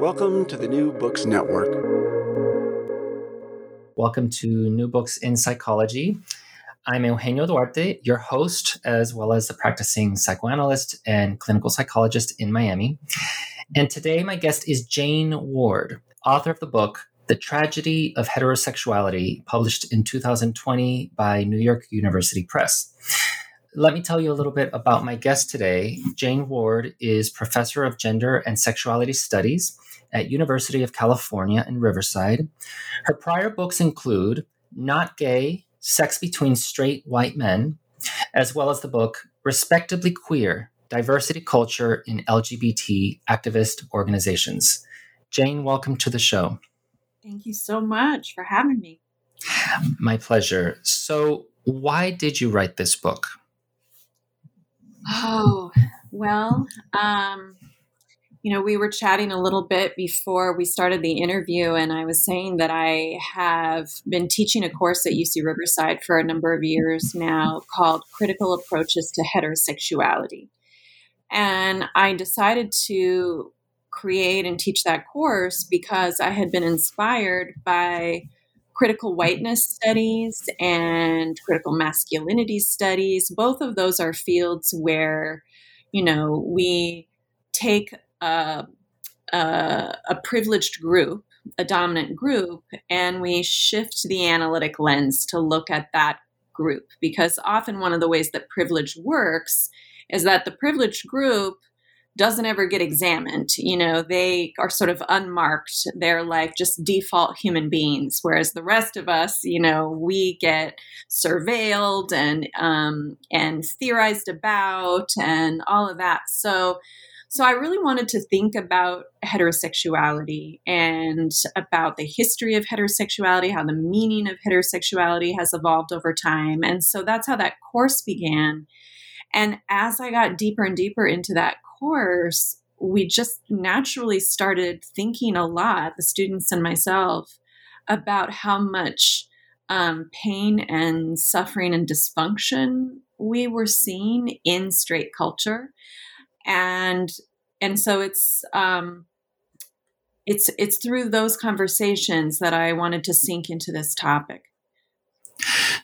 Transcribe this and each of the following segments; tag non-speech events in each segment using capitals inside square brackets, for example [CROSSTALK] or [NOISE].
Welcome to the New Books Network. Welcome to New Books in Psychology. I'm Eugenio Duarte, your host, as well as a practicing psychoanalyst and clinical psychologist in Miami. And today, my guest is Jane Ward, author of the book The Tragedy of Heterosexuality, published in 2020 by New York University Press. Let me tell you a little bit about my guest today. Jane Ward is professor of gender and sexuality studies at University of California in Riverside. Her prior books include Not Gay, Sex Between Straight White Men, as well as the book Respectably Queer Diversity Culture in LGBT Activist Organizations. Jane, welcome to the show. Thank you so much for having me. My pleasure. So, why did you write this book? Oh, well, um, you know, we were chatting a little bit before we started the interview, and I was saying that I have been teaching a course at UC Riverside for a number of years now called Critical Approaches to Heterosexuality. And I decided to create and teach that course because I had been inspired by critical whiteness studies and critical masculinity studies. Both of those are fields where, you know, we take a, a, a privileged group, a dominant group, and we shift the analytic lens to look at that group. Because often one of the ways that privilege works is that the privileged group doesn't ever get examined. You know, they are sort of unmarked. They're like just default human beings, whereas the rest of us, you know, we get surveilled and um, and theorized about and all of that. So so I really wanted to think about heterosexuality and about the history of heterosexuality, how the meaning of heterosexuality has evolved over time. And so that's how that course began. And as I got deeper and deeper into that course, we just naturally started thinking a lot, the students and myself, about how much um, pain and suffering and dysfunction we were seeing in straight culture and and so it's um, it's it's through those conversations that I wanted to sink into this topic.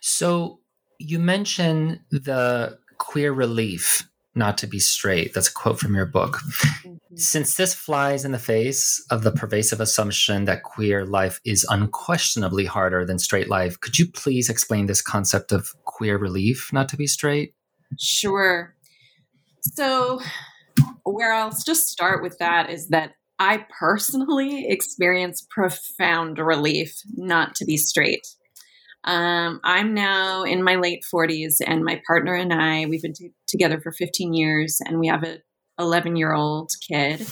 So you mentioned the queer relief not to be straight. That's a quote from your book. Mm-hmm. Since this flies in the face of the pervasive assumption that queer life is unquestionably harder than straight life, could you please explain this concept of queer relief not to be straight? Sure. So, where I'll just start with that is that I personally experience profound relief not to be straight. Um, I'm now in my late 40s, and my partner and I, we've been t- together for 15 years, and we have a 11 year old kid.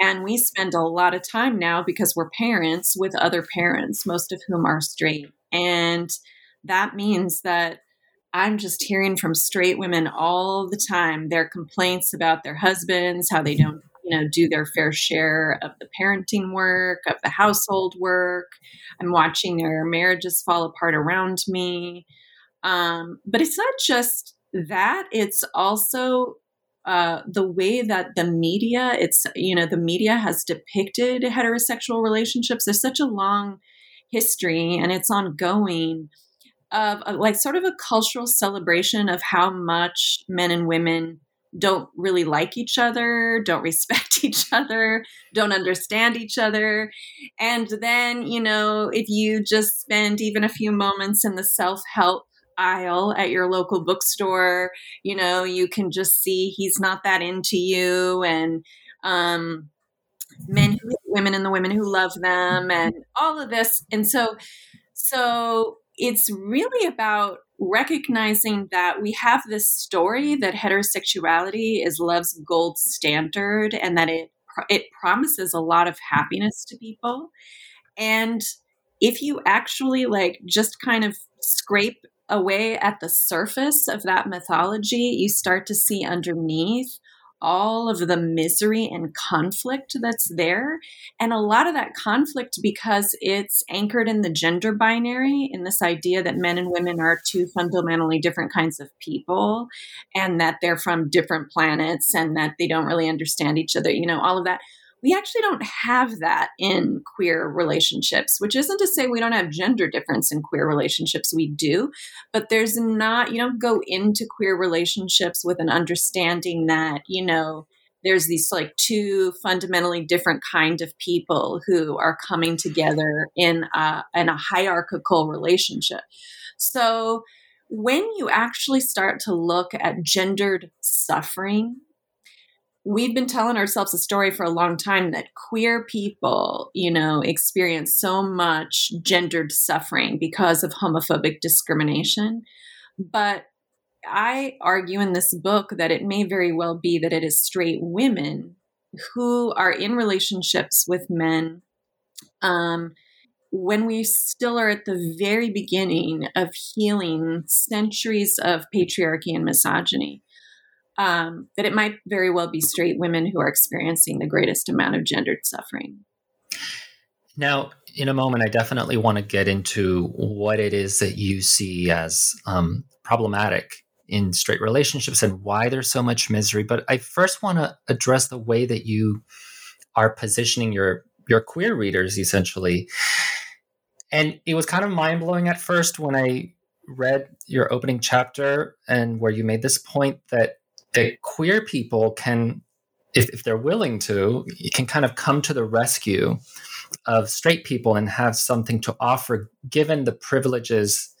And we spend a lot of time now because we're parents with other parents, most of whom are straight. And that means that I'm just hearing from straight women all the time their complaints about their husbands, how they don't, you know, do their fair share of the parenting work, of the household work. I'm watching their marriages fall apart around me. Um, but it's not just that, it's also uh, the way that the media, it's, you know, the media has depicted heterosexual relationships. There's such a long history and it's ongoing of a, like sort of a cultural celebration of how much men and women don't really like each other, don't respect [LAUGHS] each other, don't understand each other. And then, you know, if you just spend even a few moments in the self help aisle at your local bookstore, you know, you can just see he's not that into you and, um, men who women and the women who love them and all of this. And so, so it's really about recognizing that we have this story that heterosexuality is love's gold standard and that it it promises a lot of happiness to people. And if you actually like just kind of scrape away at the surface of that mythology you start to see underneath all of the misery and conflict that's there. And a lot of that conflict because it's anchored in the gender binary, in this idea that men and women are two fundamentally different kinds of people and that they're from different planets and that they don't really understand each other, you know, all of that. We actually don't have that in queer relationships, which isn't to say we don't have gender difference in queer relationships. We do, but there's not, you don't go into queer relationships with an understanding that, you know, there's these like two fundamentally different kind of people who are coming together in a, in a hierarchical relationship. So when you actually start to look at gendered suffering we've been telling ourselves a story for a long time that queer people, you know, experience so much gendered suffering because of homophobic discrimination. But I argue in this book that it may very well be that it is straight women who are in relationships with men um, when we still are at the very beginning of healing centuries of patriarchy and misogyny um, that it might very well be straight women who are experiencing the greatest amount of gendered suffering. Now, in a moment, I definitely want to get into what it is that you see as um, problematic in straight relationships and why there's so much misery. But I first want to address the way that you are positioning your your queer readers, essentially. And it was kind of mind blowing at first when I read your opening chapter and where you made this point that that queer people can, if, if they're willing to, can kind of come to the rescue of straight people and have something to offer given the privileges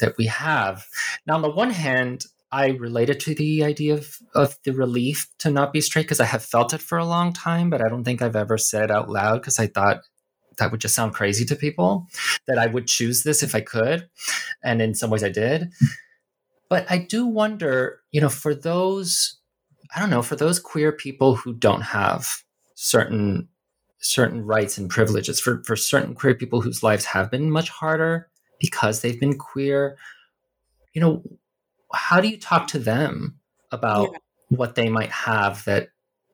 that we have. Now, on the one hand, I related to the idea of, of the relief to not be straight because I have felt it for a long time, but I don't think I've ever said out loud because I thought that would just sound crazy to people that I would choose this if I could. And in some ways I did. But I do wonder, you know, for those, I don't know, for those queer people who don't have certain certain rights and privileges, for, for certain queer people whose lives have been much harder because they've been queer, you know, how do you talk to them about yeah. what they might have that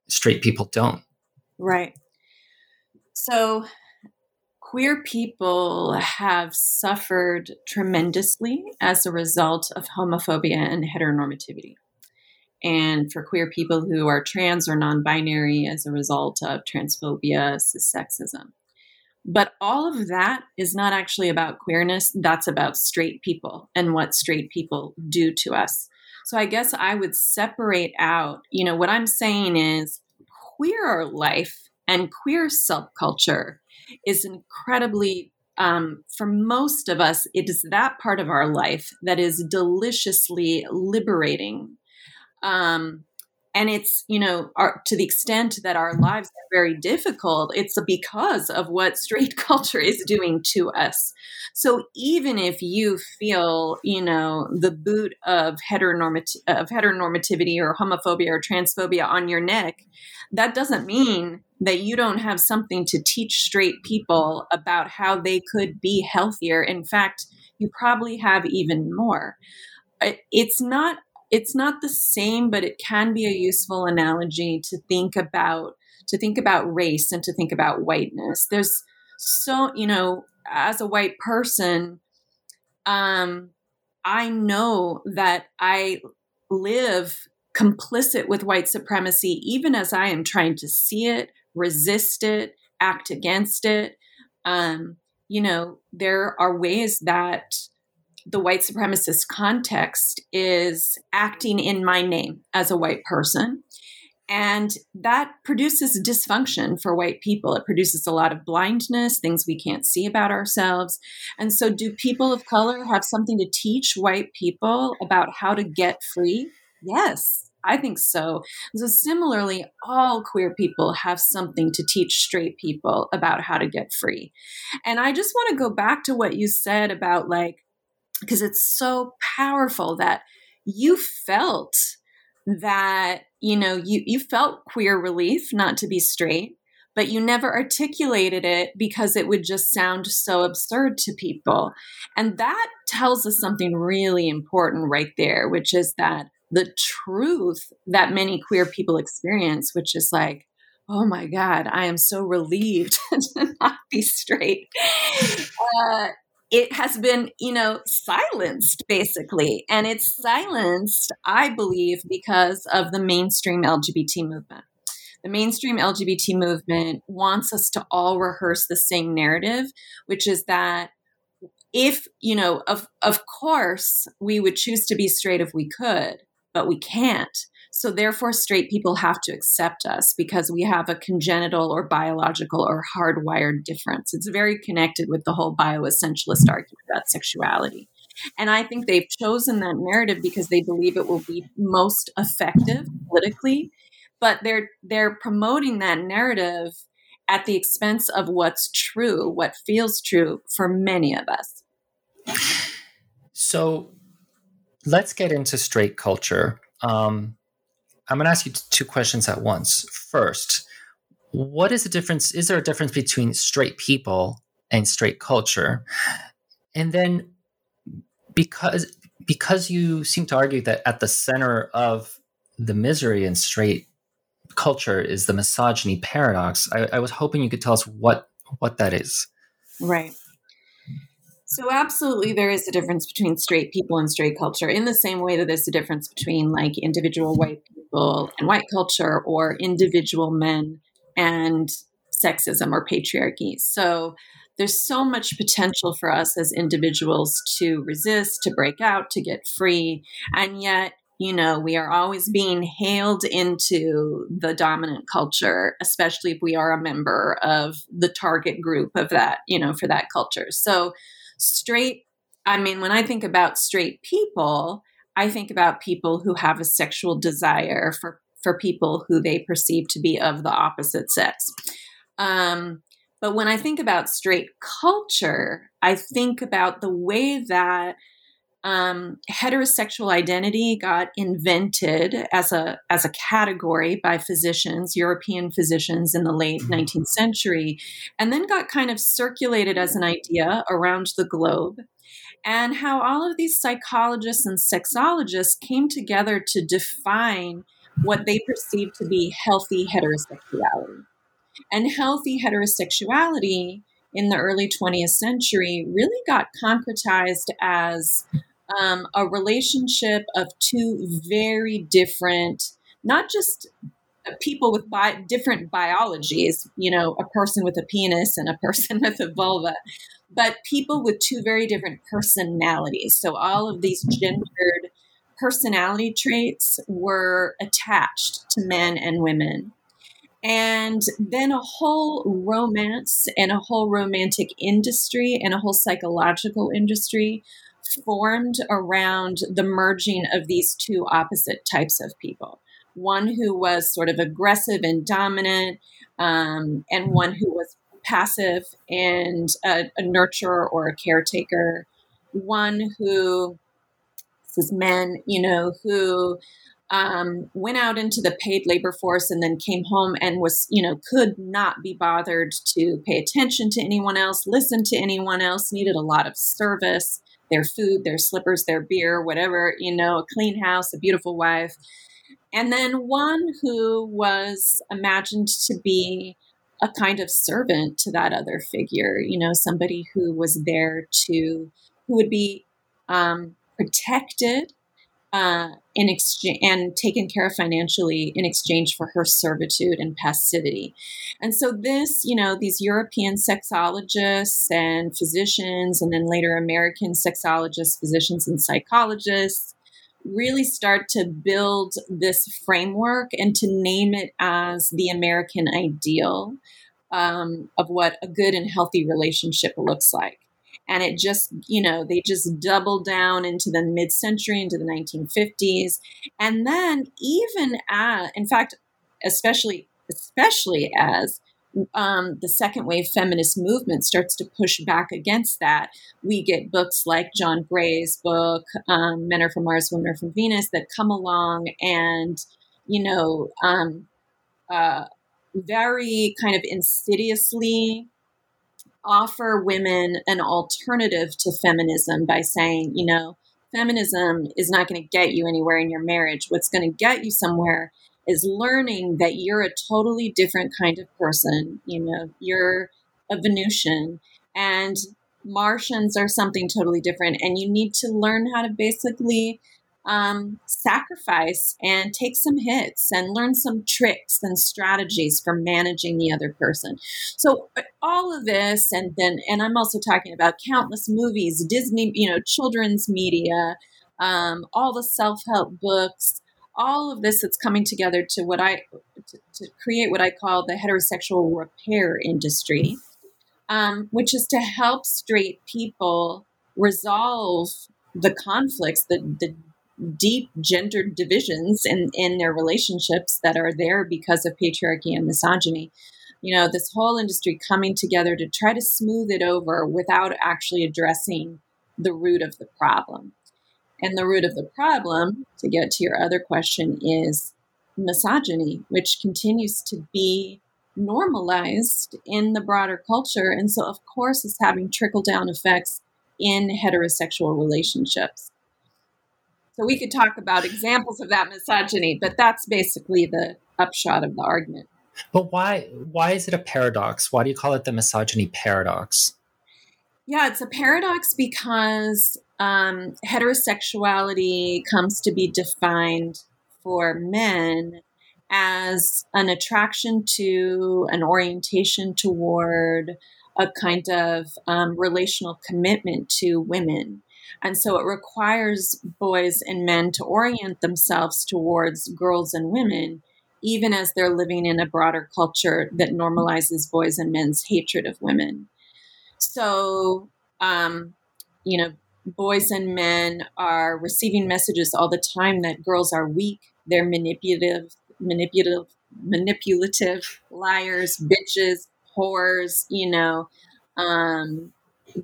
straight people don't? Right. So queer people have suffered tremendously as a result of homophobia and heteronormativity. And for queer people who are trans or non binary as a result of transphobia, cissexism. But all of that is not actually about queerness. That's about straight people and what straight people do to us. So I guess I would separate out, you know, what I'm saying is queer life and queer subculture is incredibly um, for most of us, it is that part of our life that is deliciously liberating. Um, and it's, you know, our, to the extent that our lives are very difficult, it's because of what [LAUGHS] straight culture is doing to us. So even if you feel, you know, the boot of, heteronormati- of heteronormativity or homophobia or transphobia on your neck, that doesn't mean that you don't have something to teach straight people about how they could be healthier. In fact, you probably have even more. It's not it's not the same, but it can be a useful analogy to think about to think about race and to think about whiteness. There's so, you know, as a white person, um, I know that I live complicit with white supremacy, even as I am trying to see it, resist it, act against it. Um, you know, there are ways that the white supremacist context is acting in my name as a white person. And that produces dysfunction for white people. It produces a lot of blindness, things we can't see about ourselves. And so, do people of color have something to teach white people about how to get free? Yes. I think so. So, similarly, all queer people have something to teach straight people about how to get free. And I just want to go back to what you said about like, because it's so powerful that you felt that, you know, you, you felt queer relief not to be straight but you never articulated it because it would just sound so absurd to people. And that tells us something really important right there, which is that the truth that many queer people experience, which is like, oh my God, I am so relieved [LAUGHS] to not be straight. Uh, it has been, you know, silenced basically. And it's silenced, I believe, because of the mainstream LGBT movement. the mainstream LGBT movement wants us to all rehearse the same narrative, which is that if, you know, of, of course, we would choose to be straight if we could, but we can't. So therefore, straight people have to accept us because we have a congenital or biological or hardwired difference. It's very connected with the whole bioessentialist argument about sexuality. And I think they've chosen that narrative because they believe it will be most effective politically. But they're they're promoting that narrative at the expense of what's true, what feels true for many of us. So let's get into straight culture. Um, I'm going to ask you two questions at once. First, what is the difference? Is there a difference between straight people and straight culture? And then, because because you seem to argue that at the center of the misery in straight culture is the misogyny paradox, I, I was hoping you could tell us what what that is. Right. So, absolutely, there is a difference between straight people and straight culture in the same way that there's a difference between like individual white people and white culture or individual men and sexism or patriarchy. So, there's so much potential for us as individuals to resist, to break out, to get free. And yet, you know, we are always being hailed into the dominant culture, especially if we are a member of the target group of that, you know, for that culture. So, straight, I mean, when I think about straight people, I think about people who have a sexual desire for, for people who they perceive to be of the opposite sex. Um, but when I think about straight culture, I think about the way that um, heterosexual identity got invented as a as a category by physicians, European physicians in the late 19th mm-hmm. century, and then got kind of circulated as an idea around the globe. And how all of these psychologists and sexologists came together to define what they perceived to be healthy heterosexuality. And healthy heterosexuality in the early 20th century really got concretized as um, a relationship of two very different, not just people with bi- different biologies, you know, a person with a penis and a [LAUGHS] person with a vulva, but people with two very different personalities. So all of these gendered personality traits were attached to men and women. And then a whole romance and a whole romantic industry and a whole psychological industry formed around the merging of these two opposite types of people one who was sort of aggressive and dominant, um, and one who was passive and a, a nurturer or a caretaker, one who this is men, you know, who um, went out into the paid labor force and then came home and was, you know, could not be bothered to pay attention to anyone else, listen to anyone else, needed a lot of service, their food, their slippers, their beer, whatever, you know, a clean house, a beautiful wife. And then one who was imagined to be a kind of servant to that other figure, you know, somebody who was there to, who would be um, protected uh, in exchange and taken care of financially in exchange for her servitude and passivity. And so this, you know, these European sexologists and physicians, and then later American sexologists, physicians, and psychologists really start to build this framework and to name it as the American ideal um, of what a good and healthy relationship looks like. And it just you know they just doubled down into the mid-century into the 1950s and then even at in fact especially especially as um, the second wave feminist movement starts to push back against that. We get books like John Gray's book, um, Men Are From Mars, Women Are From Venus, that come along and, you know, um, uh, very kind of insidiously offer women an alternative to feminism by saying, you know, feminism is not going to get you anywhere in your marriage. What's going to get you somewhere is learning that you're a totally different kind of person. You know, you're a Venusian and Martians are something totally different. And you need to learn how to basically um, sacrifice and take some hits and learn some tricks and strategies for managing the other person. So uh, all of this, and then, and I'm also talking about countless movies, Disney, you know, children's media, um, all the self-help books, all of this that's coming together to what I to, to create what I call the heterosexual repair industry, um, which is to help straight people resolve the conflicts, the, the deep gendered divisions in, in their relationships that are there because of patriarchy and misogyny. You know, this whole industry coming together to try to smooth it over without actually addressing the root of the problem. And the root of the problem, to get to your other question, is misogyny, which continues to be normalized in the broader culture. And so, of course, is having trickle down effects in heterosexual relationships. So we could talk about examples of that misogyny, but that's basically the upshot of the argument. But why why is it a paradox? Why do you call it the misogyny paradox? Yeah, it's a paradox because um, heterosexuality comes to be defined for men as an attraction to, an orientation toward, a kind of um, relational commitment to women. And so it requires boys and men to orient themselves towards girls and women, even as they're living in a broader culture that normalizes boys and men's hatred of women. So, um, you know, boys and men are receiving messages all the time that girls are weak, they're manipulative, manipulative, manipulative, liars, bitches, whores, you know, um,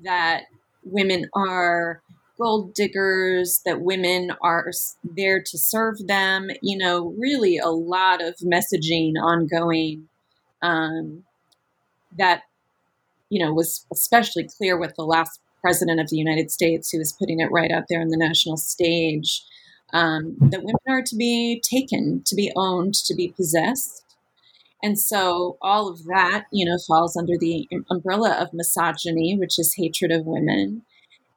that women are gold diggers, that women are there to serve them, you know, really a lot of messaging ongoing um, that, you know, was especially clear with the last president of the United States who was putting it right out there on the national stage. Um, that women are to be taken, to be owned, to be possessed, and so all of that, you know, falls under the umbrella of misogyny, which is hatred of women.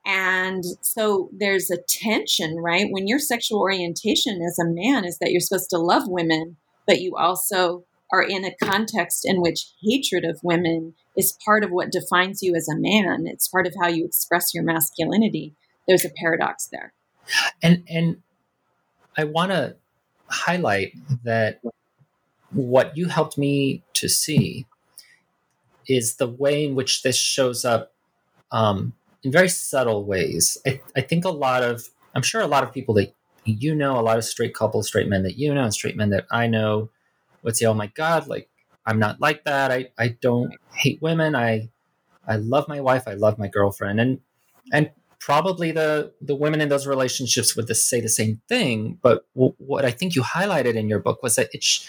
And so there's a tension, right? When your sexual orientation as a man is that you're supposed to love women, but you also are in a context in which hatred of women is part of what defines you as a man. It's part of how you express your masculinity. There's a paradox there. And and I want to highlight that what you helped me to see is the way in which this shows up um, in very subtle ways. I, I, think a lot of, I'm sure a lot of people that you know, a lot of straight couples, straight men that you know, and straight men that I know would say, oh my God, like, I'm not like that. I, I don't hate women. I, I love my wife. I love my girlfriend. And, and probably the, the women in those relationships would say the same thing. But w- what I think you highlighted in your book was that it's,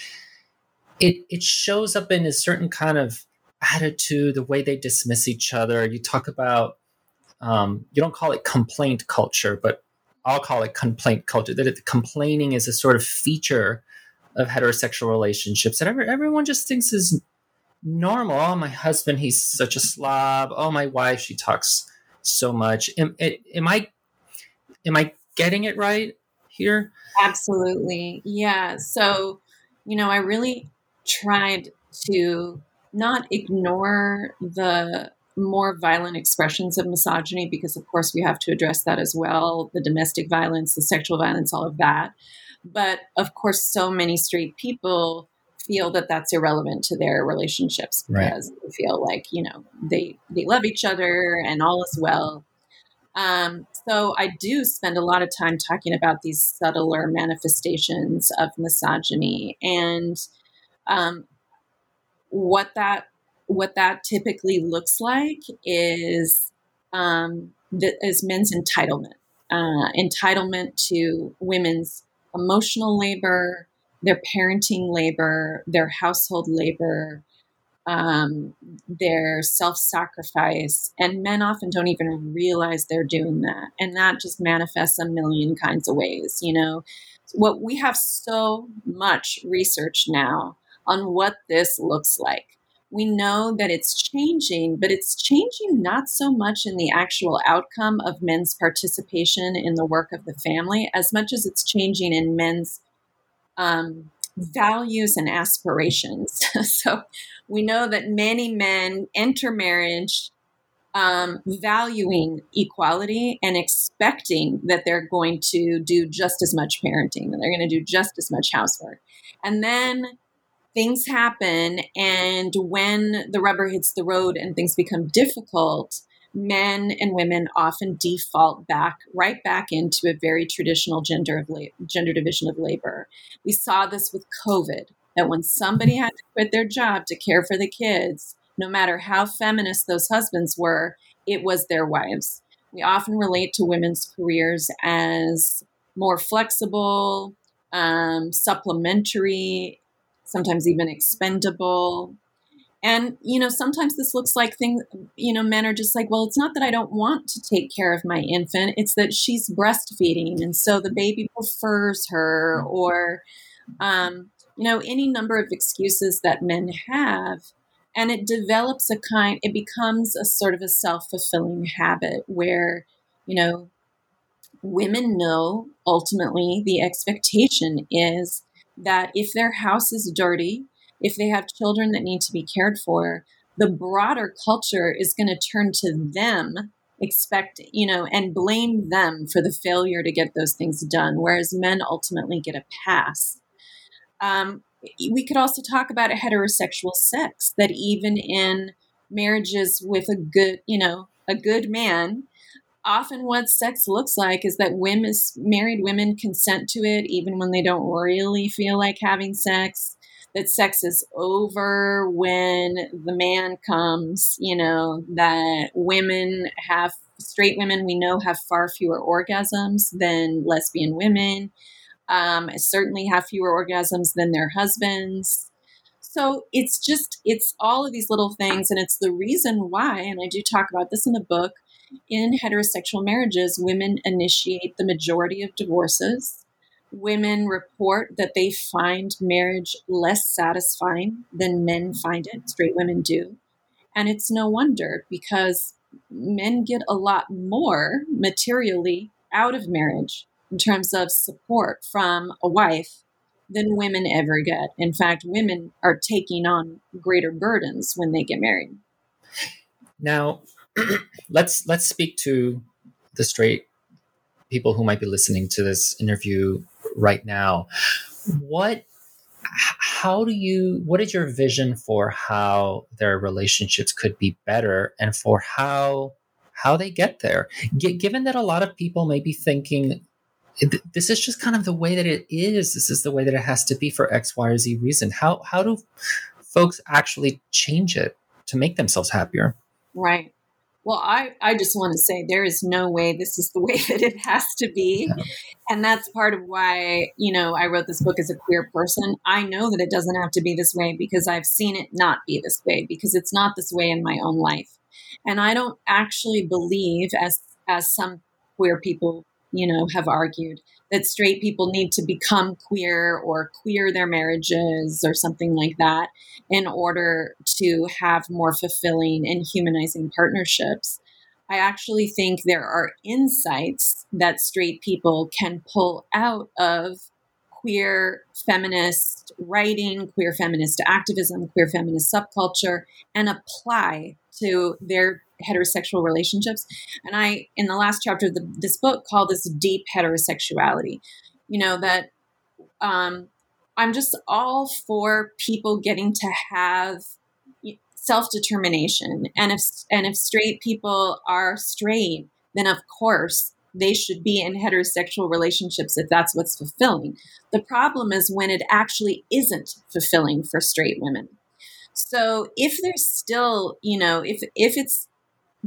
it it shows up in a certain kind of attitude, the way they dismiss each other. You talk about um, you don't call it complaint culture, but I'll call it complaint culture. That it, complaining is a sort of feature of heterosexual relationships that every, everyone just thinks is normal. Oh, my husband, he's such a slob. Oh, my wife, she talks so much. Am, am I am I getting it right here? Absolutely, yeah. So, you know, I really tried to not ignore the more violent expressions of misogyny because of course we have to address that as well the domestic violence the sexual violence all of that but of course so many straight people feel that that's irrelevant to their relationships because right. they feel like you know they they love each other and all is well um, so i do spend a lot of time talking about these subtler manifestations of misogyny and um, what that what that typically looks like is um, the, is men's entitlement, uh, entitlement to women's emotional labor, their parenting labor, their household labor, um, their self sacrifice. And men often don't even realize they're doing that. And that just manifests a million kinds of ways. You know, what we have so much research now on what this looks like. We know that it's changing, but it's changing not so much in the actual outcome of men's participation in the work of the family as much as it's changing in men's um, values and aspirations. [LAUGHS] so we know that many men enter marriage um, valuing equality and expecting that they're going to do just as much parenting, that they're going to do just as much housework. And then things happen, and when the rubber hits the road and things become difficult, men and women often default back right back into a very traditional gender of la- gender division of labor. We saw this with COVID that when somebody had to quit their job to care for the kids, no matter how feminist those husbands were, it was their wives. We often relate to women's careers as more flexible, um, supplementary, sometimes even expendable. And, you know, sometimes this looks like things, you know, men are just like, well, it's not that I don't want to take care of my infant, it's that she's breastfeeding. And so the baby prefers her, or, um, you know, any number of excuses that men have and it develops a kind it becomes a sort of a self-fulfilling habit where you know women know ultimately the expectation is that if their house is dirty if they have children that need to be cared for the broader culture is going to turn to them expect you know and blame them for the failure to get those things done whereas men ultimately get a pass. Um, we could also talk about heterosexual sex that even in marriages with a good you know a good man often what sex looks like is that women married women consent to it even when they don't really feel like having sex that sex is over when the man comes you know that women have straight women we know have far fewer orgasms than lesbian women um, certainly have fewer orgasms than their husbands. So it's just, it's all of these little things. And it's the reason why, and I do talk about this in the book, in heterosexual marriages, women initiate the majority of divorces. Women report that they find marriage less satisfying than men find it, straight women do. And it's no wonder because men get a lot more materially out of marriage in terms of support from a wife than women ever get. In fact, women are taking on greater burdens when they get married. Now, [CLEARS THROAT] let's let's speak to the straight people who might be listening to this interview right now. What how do you what is your vision for how their relationships could be better and for how how they get there G- given that a lot of people may be thinking this is just kind of the way that it is. This is the way that it has to be for X, Y, or Z reason. How how do folks actually change it to make themselves happier? Right. Well, I, I just want to say there is no way this is the [LAUGHS] way that it has to be. Yeah. And that's part of why, you know, I wrote this book as a queer person. I know that it doesn't have to be this way because I've seen it not be this way because it's not this way in my own life. And I don't actually believe as as some queer people you know, have argued that straight people need to become queer or queer their marriages or something like that in order to have more fulfilling and humanizing partnerships. I actually think there are insights that straight people can pull out of queer feminist writing, queer feminist activism, queer feminist subculture, and apply to their heterosexual relationships. And I, in the last chapter of the, this book, call this deep heterosexuality. You know, that um, I'm just all for people getting to have self determination. And if, and if straight people are straight, then of course they should be in heterosexual relationships if that's what's fulfilling. The problem is when it actually isn't fulfilling for straight women. So if there's still, you know, if if it's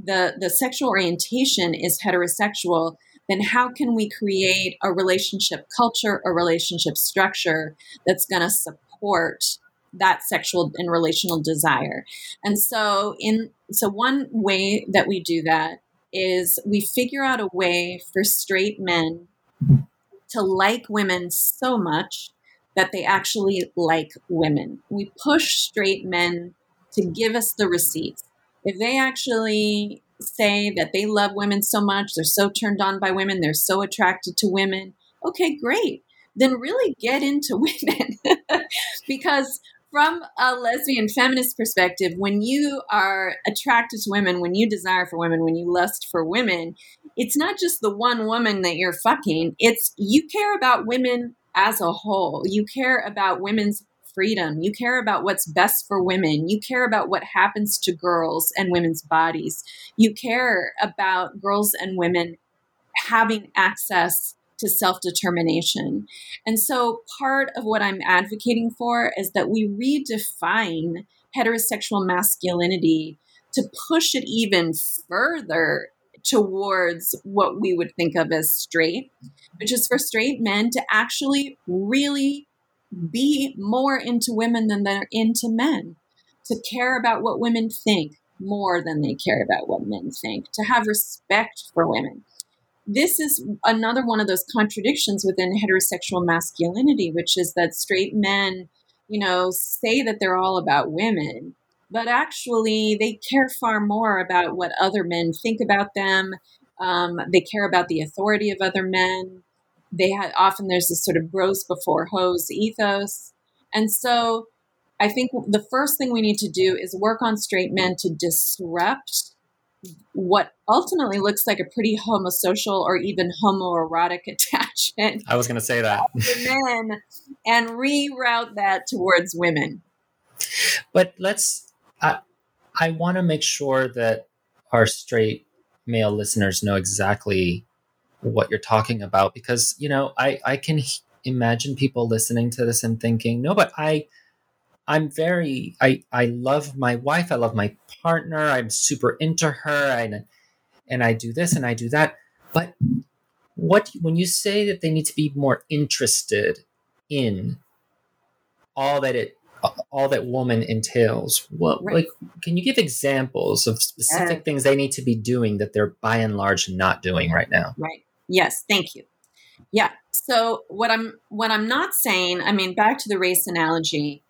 the the sexual orientation is heterosexual, then how can we create a relationship culture, a relationship structure that's going to support that sexual and relational desire? And so in so one way that we do that is we figure out a way for straight men to like women so much that they actually like women. We push straight men to give us the receipts. If they actually say that they love women so much, they're so turned on by women, they're so attracted to women, okay, great. Then really get into [LAUGHS] women. because from a lesbian feminist perspective, when you are attracted to women, when you desire for women, when you lust for women, it's not just the one woman that you're fucking, it's you care about women as a whole. You care about women's freedom. You care about what's best for women. You care about what happens to girls and women's bodies. You care about girls and women having access to self determination. And so, part of what I'm advocating for is that we redefine heterosexual masculinity to push it even further towards what we would think of as straight, which is for straight men to actually really be more into women than they're into men, to care about what women think more than they care about what men think, to have respect for women this is another one of those contradictions within heterosexual masculinity, which is that straight men, you know, say that they're all about women, but actually they care far more about what other men think about them. Um, they care about the authority of other men. They had often there's this sort of bros before hose ethos, and so I think the first thing we need to do is work on straight men to disrupt what ultimately looks like a pretty homosocial or even homoerotic [LAUGHS] attachment. I was going to say that. men and reroute that towards women. But let's, I, I want to make sure that our straight male listeners know exactly what you're talking about because, you know, I, I can imagine people listening to this and thinking, no, but I, I'm very I I love my wife, I love my partner, I'm super into her and and I do this and I do that. But what when you say that they need to be more interested in all that it all that woman entails what right. like can you give examples of specific uh, things they need to be doing that they're by and large not doing right now right yes thank you yeah so what i'm what i'm not saying i mean back to the race analogy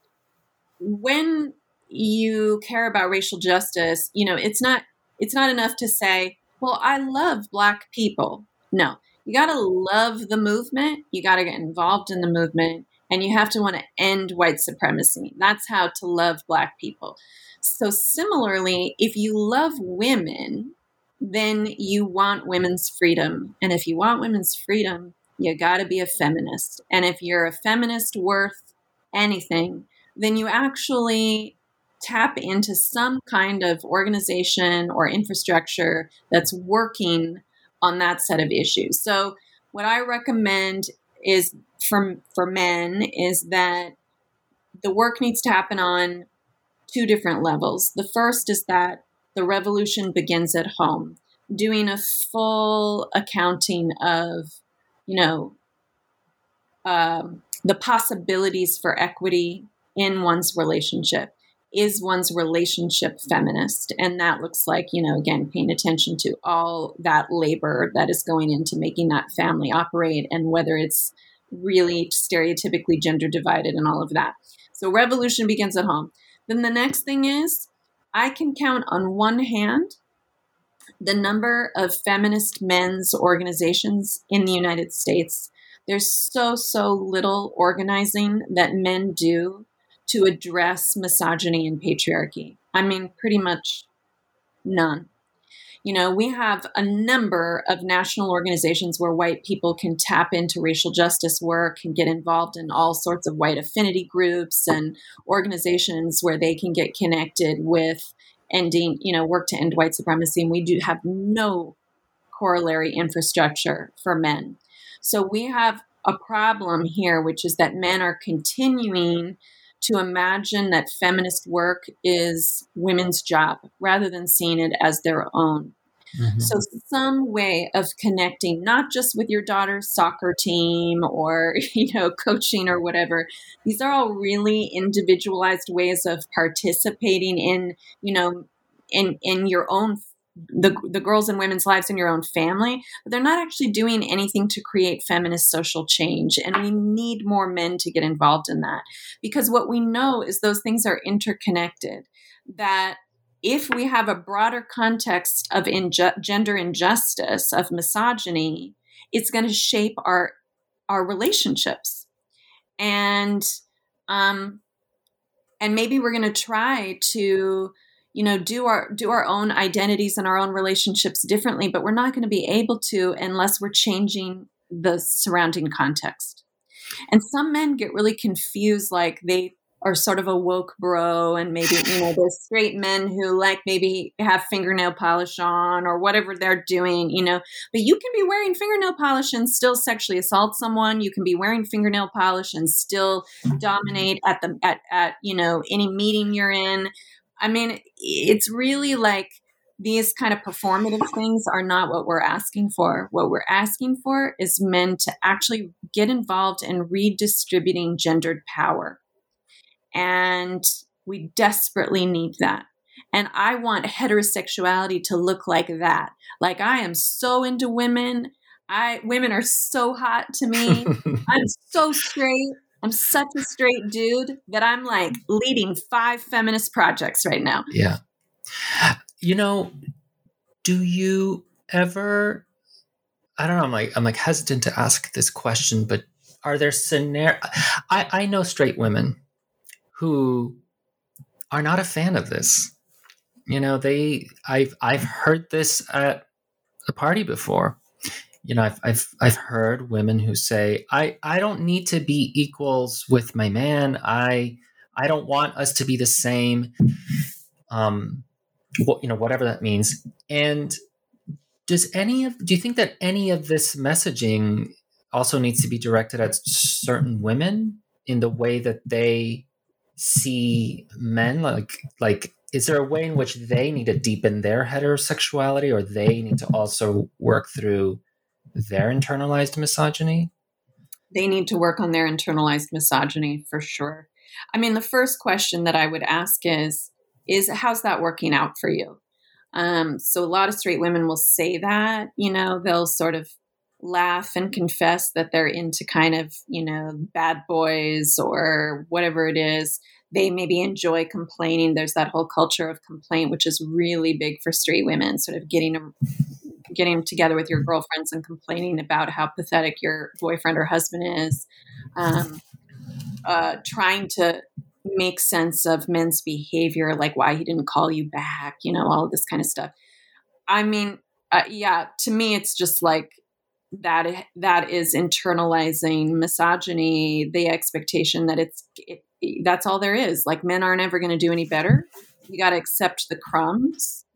when you care about racial justice, you know, it's not it's not enough to say, "Well, I love black people." No. You got to love the movement, you got to get involved in the movement, and you have to want to end white supremacy. That's how to love black people. So similarly, if you love women, then you want women's freedom. And if you want women's freedom, you got to be a feminist. And if you're a feminist worth anything, then you actually tap into some kind of organization or infrastructure that's working on that set of issues. So, what I recommend is for, for men is that the work needs to happen on two different levels. The first is that the revolution begins at home, doing a full accounting of, you know, um, the possibilities for equity in one's relationship. Is one's relationship feminist? And that looks like, you know, again, paying attention to all that labor that is going into making that family operate and whether it's really stereotypically gender divided and all of that. So, revolution begins at home. Then the next thing is I can count on one hand the number of feminist men's organizations in the United States. There's so, so little organizing that men do to address misogyny and patriarchy. I mean, pretty much none. You know, we have a number of national organizations where white people can tap into racial justice work and get involved in all sorts of white affinity groups and organizations where they can get connected with ending, you know, work to end white supremacy. And we do have no corollary infrastructure for men. So we have a problem here, which is that men are continuing to imagine that feminist work is women's job rather than seeing it as their own. Mm-hmm. So, some way of connecting, not just with your daughter's soccer team or, [LAUGHS] you know, coaching or whatever. These are all really individualized ways of participating in, you know, in, in your own the, the girls and women's lives in your own family, but they're not actually doing anything to create feminist social change. And we need more men to get involved in that because what we know is those things are interconnected. that if we have a broader context of inju- gender injustice, of misogyny, it's going to shape our our relationships, and um, and maybe we're going to try to you know do our do our own identities and our own relationships differently, but we're not going to be able to unless we're changing the surrounding context. And some men get really confused, like they are sort of a woke bro and maybe you know there's straight men who like maybe have fingernail polish on or whatever they're doing you know. But you can be wearing fingernail polish and still sexually assault someone. You can be wearing fingernail polish and still dominate at the at, at you know any meeting you're in i mean it's really like these kind of performative things are not what we're asking for. What we're asking for is men to actually get involved in redistributing gendered power. And we desperately need that. And I want heterosexuality to look like that. Like I am so into women. I women are so hot to me. [LAUGHS] I'm so straight. I'm such a straight dude that I'm like leading five feminist projects right now. Yeah. You know, do you ever I don't know, I'm like I'm like hesitant to ask this question, but are there scenario I, I know straight women who are not a fan of this. You know, they I've I've heard this at a party before. You know, I've I've I've heard women who say, I, I don't need to be equals with my man. I I don't want us to be the same. Um you know, whatever that means. And does any of do you think that any of this messaging also needs to be directed at certain women in the way that they see men like like is there a way in which they need to deepen their heterosexuality or they need to also work through their internalized misogyny they need to work on their internalized misogyny for sure i mean the first question that i would ask is is how's that working out for you um, so a lot of straight women will say that you know they'll sort of laugh and confess that they're into kind of, you know, bad boys or whatever it is. They maybe enjoy complaining. There's that whole culture of complaint, which is really big for straight women, sort of getting them getting together with your girlfriends and complaining about how pathetic your boyfriend or husband is. Um, uh, trying to make sense of men's behavior, like why he didn't call you back, you know, all of this kind of stuff. I mean, uh, yeah, to me, it's just like that that is internalizing misogyny the expectation that it's it, that's all there is like men aren't ever going to do any better you got to accept the crumbs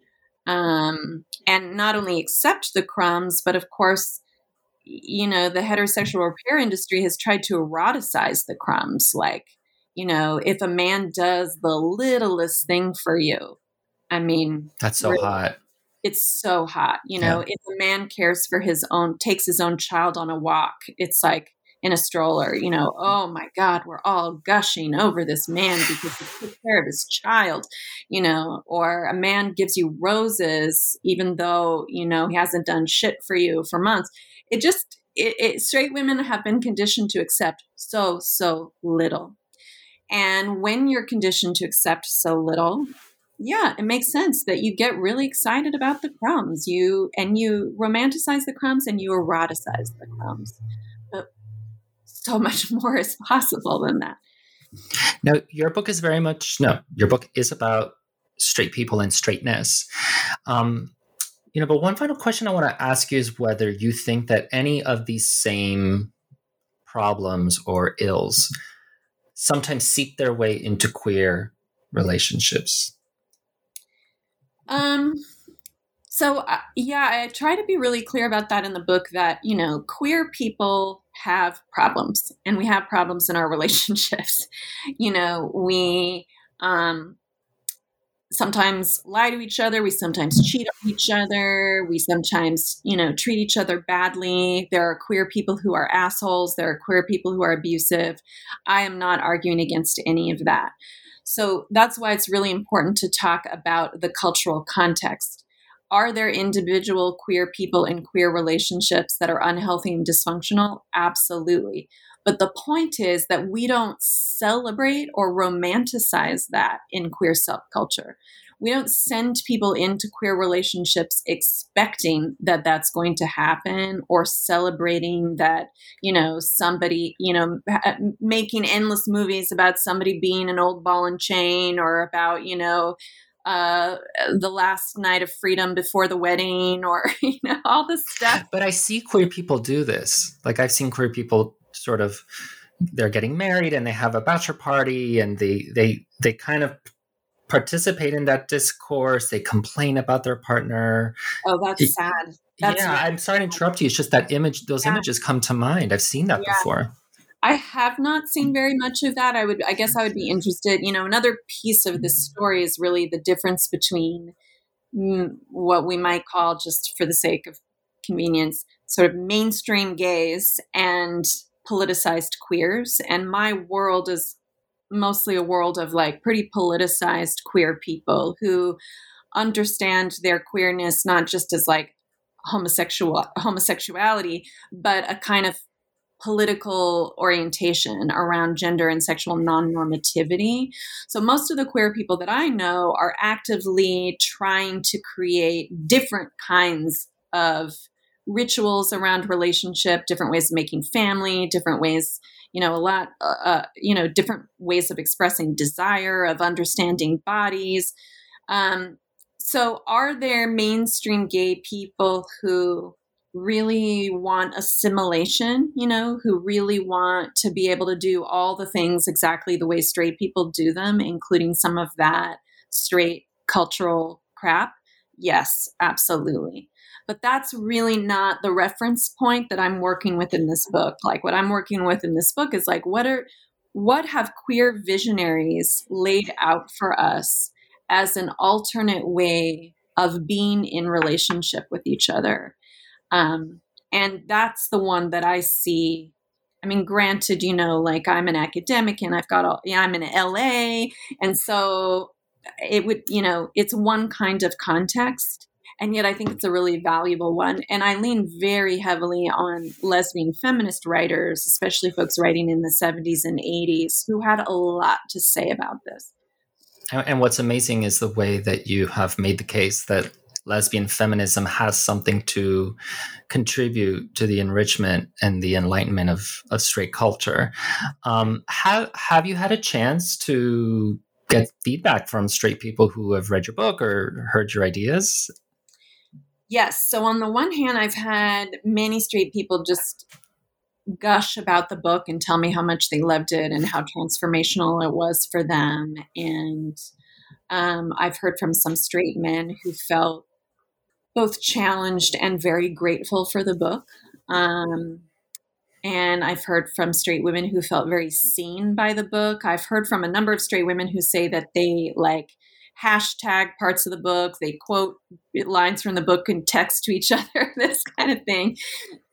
um, and not only accept the crumbs but of course you know the heterosexual repair industry has tried to eroticize the crumbs like you know if a man does the littlest thing for you i mean that's so hot it's so hot. You know, yeah. if a man cares for his own, takes his own child on a walk, it's like in a stroller, you know, oh my God, we're all gushing over this man because he took care of his child, you know, or a man gives you roses even though, you know, he hasn't done shit for you for months. It just, it, it, straight women have been conditioned to accept so, so little. And when you're conditioned to accept so little, yeah, it makes sense that you get really excited about the crumbs. You and you romanticize the crumbs and you eroticize the crumbs. So much [LAUGHS] more is possible than that. Now, your book is very much no. Your book is about straight people and straightness. Um, you know, but one final question I want to ask you is whether you think that any of these same problems or ills sometimes seep their way into queer relationships. Um, so uh, yeah, I try to be really clear about that in the book that, you know, queer people have problems and we have problems in our [LAUGHS] relationships. you know, we um sometimes lie to each other, we sometimes cheat on each other, we sometimes, you know, treat each other badly. There are queer people who are assholes, there are queer people who are abusive. I am not arguing against any of that. So that's why it's really important to talk about the cultural context. Are there individual queer people in queer relationships that are unhealthy and dysfunctional? Absolutely. But the point is that we don't celebrate or romanticize that in queer subculture. We don't send people into queer relationships expecting that that's going to happen or celebrating that, you know, somebody, you know, making endless movies about somebody being an old ball and chain or about, you know, uh, the last night of freedom before the wedding or [LAUGHS] you know all this stuff. But i see queer people do this. Like i've seen queer people sort of they're getting married and they have a bachelor party and they they they kind of participate in that discourse. They complain about their partner. Oh that's it, sad. That's yeah i'm sorry to interrupt you. It's just that image those yeah. images come to mind. I've seen that yeah. before I have not seen very much of that. I would, I guess, I would be interested. You know, another piece of this story is really the difference between mm, what we might call, just for the sake of convenience, sort of mainstream gays and politicized queers. And my world is mostly a world of like pretty politicized queer people who understand their queerness not just as like homosexual homosexuality, but a kind of political orientation around gender and sexual non-normativity. So most of the queer people that I know are actively trying to create different kinds of rituals around relationship, different ways of making family, different ways, you know, a lot, uh, uh you know, different ways of expressing desire, of understanding bodies. Um, so, are there mainstream gay people who really want assimilation, you know, who really want to be able to do all the things exactly the way straight people do them, including some of that straight cultural crap? Yes, absolutely. But that's really not the reference point that I'm working with in this book. Like what I'm working with in this book is like what are what have queer visionaries laid out for us as an alternate way of being in relationship with each other um, and that's the one that I see. I mean, granted, you know, like I'm an academic and I've got all, yeah, I'm in LA. And so it would, you know, it's one kind of context. And yet I think it's a really valuable one. And I lean very heavily on lesbian feminist writers, especially folks writing in the 70s and 80s, who had a lot to say about this. And what's amazing is the way that you have made the case that lesbian feminism has something to contribute to the enrichment and the enlightenment of, of straight culture. Um, have, have you had a chance to get feedback from straight people who have read your book or heard your ideas? Yes. So, on the one hand, I've had many straight people just gush about the book and tell me how much they loved it and how transformational it was for them. And um, I've heard from some straight men who felt both challenged and very grateful for the book. Um, and I've heard from straight women who felt very seen by the book. I've heard from a number of straight women who say that they like hashtag parts of the book, they quote lines from the book and text to each [LAUGHS] other, this kind of thing.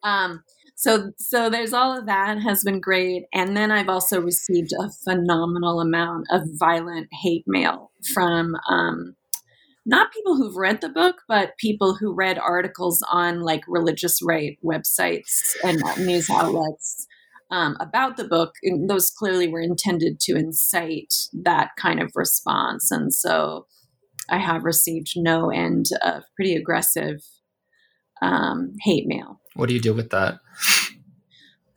Um, so, so there's all of that has been great, and then I've also received a phenomenal amount of violent hate mail from um, not people who've read the book, but people who read articles on like religious right websites and news outlets um, about the book. And those clearly were intended to incite that kind of response. And so I have received no end of pretty aggressive um, hate mail. What do you do with that?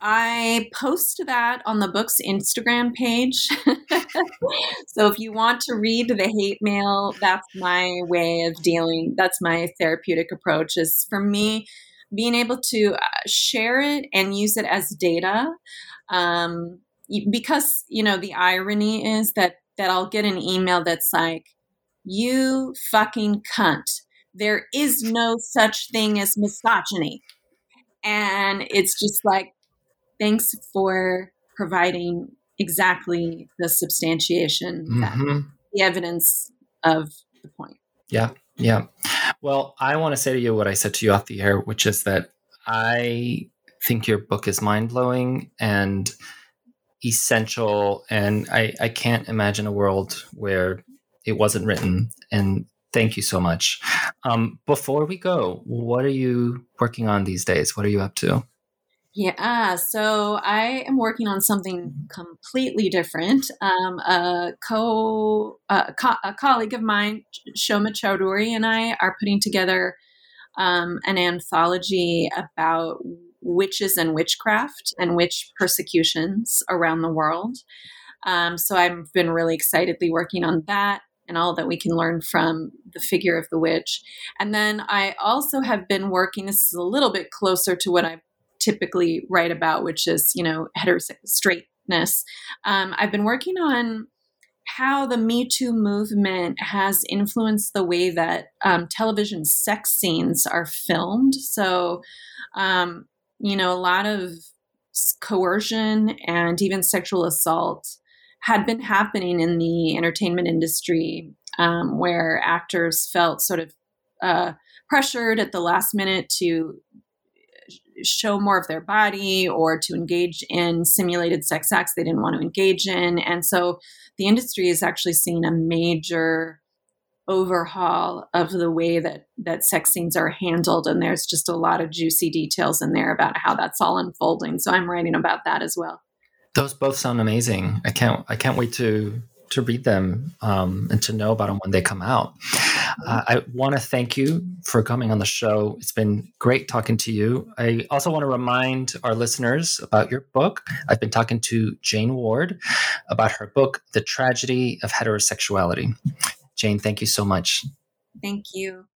I post that on the book's Instagram page. [LAUGHS] [LAUGHS] so if you want to read the hate mail, that's my way of dealing. That's my therapeutic approach is for me being able to uh, share it and use it as data. Um, because, you know, the irony is that that I'll get an email that's like, you fucking cunt. There is no such thing as misogyny. And it's just like, thanks for providing exactly the substantiation, mm-hmm. the evidence of the point. Yeah. Yeah. Well, I want to say to you what I said to you off the air, which is that I think your book is mind blowing and essential. And I, I can't imagine a world where it wasn't written. And thank you so much. Um, before we go, what are you working on these days? What are you up to? Yeah, so I am working on something completely different. Um, a co, uh, co- a colleague of mine, Shoma Chowdhury, and I are putting together um, an anthology about witches and witchcraft and witch persecutions around the world. Um, so I've been really excitedly working on that and all that we can learn from the figure of the witch. And then I also have been working, this is a little bit closer to what I typically write about, which is, you know, heterosexual straightness. Um, I've been working on how the Me Too movement has influenced the way that um, television sex scenes are filmed. So, um, you know, a lot of coercion and even sexual assault had been happening in the entertainment industry um, where actors felt sort of uh, pressured at the last minute to show more of their body or to engage in simulated sex acts they didn't want to engage in. And so the industry is actually seeing a major overhaul of the way that that sex scenes are handled and there's just a lot of juicy details in there about how that's all unfolding so i'm writing about that as well those both sound amazing. I can't I can't wait to to read them um, and to know about them when they come out. Uh, I want to thank you for coming on the show. It's been great talking to you. I also want to remind our listeners about your book. I've been talking to Jane Ward about her book, The Tragedy of Heterosexuality. Jane, thank you so much. Thank you.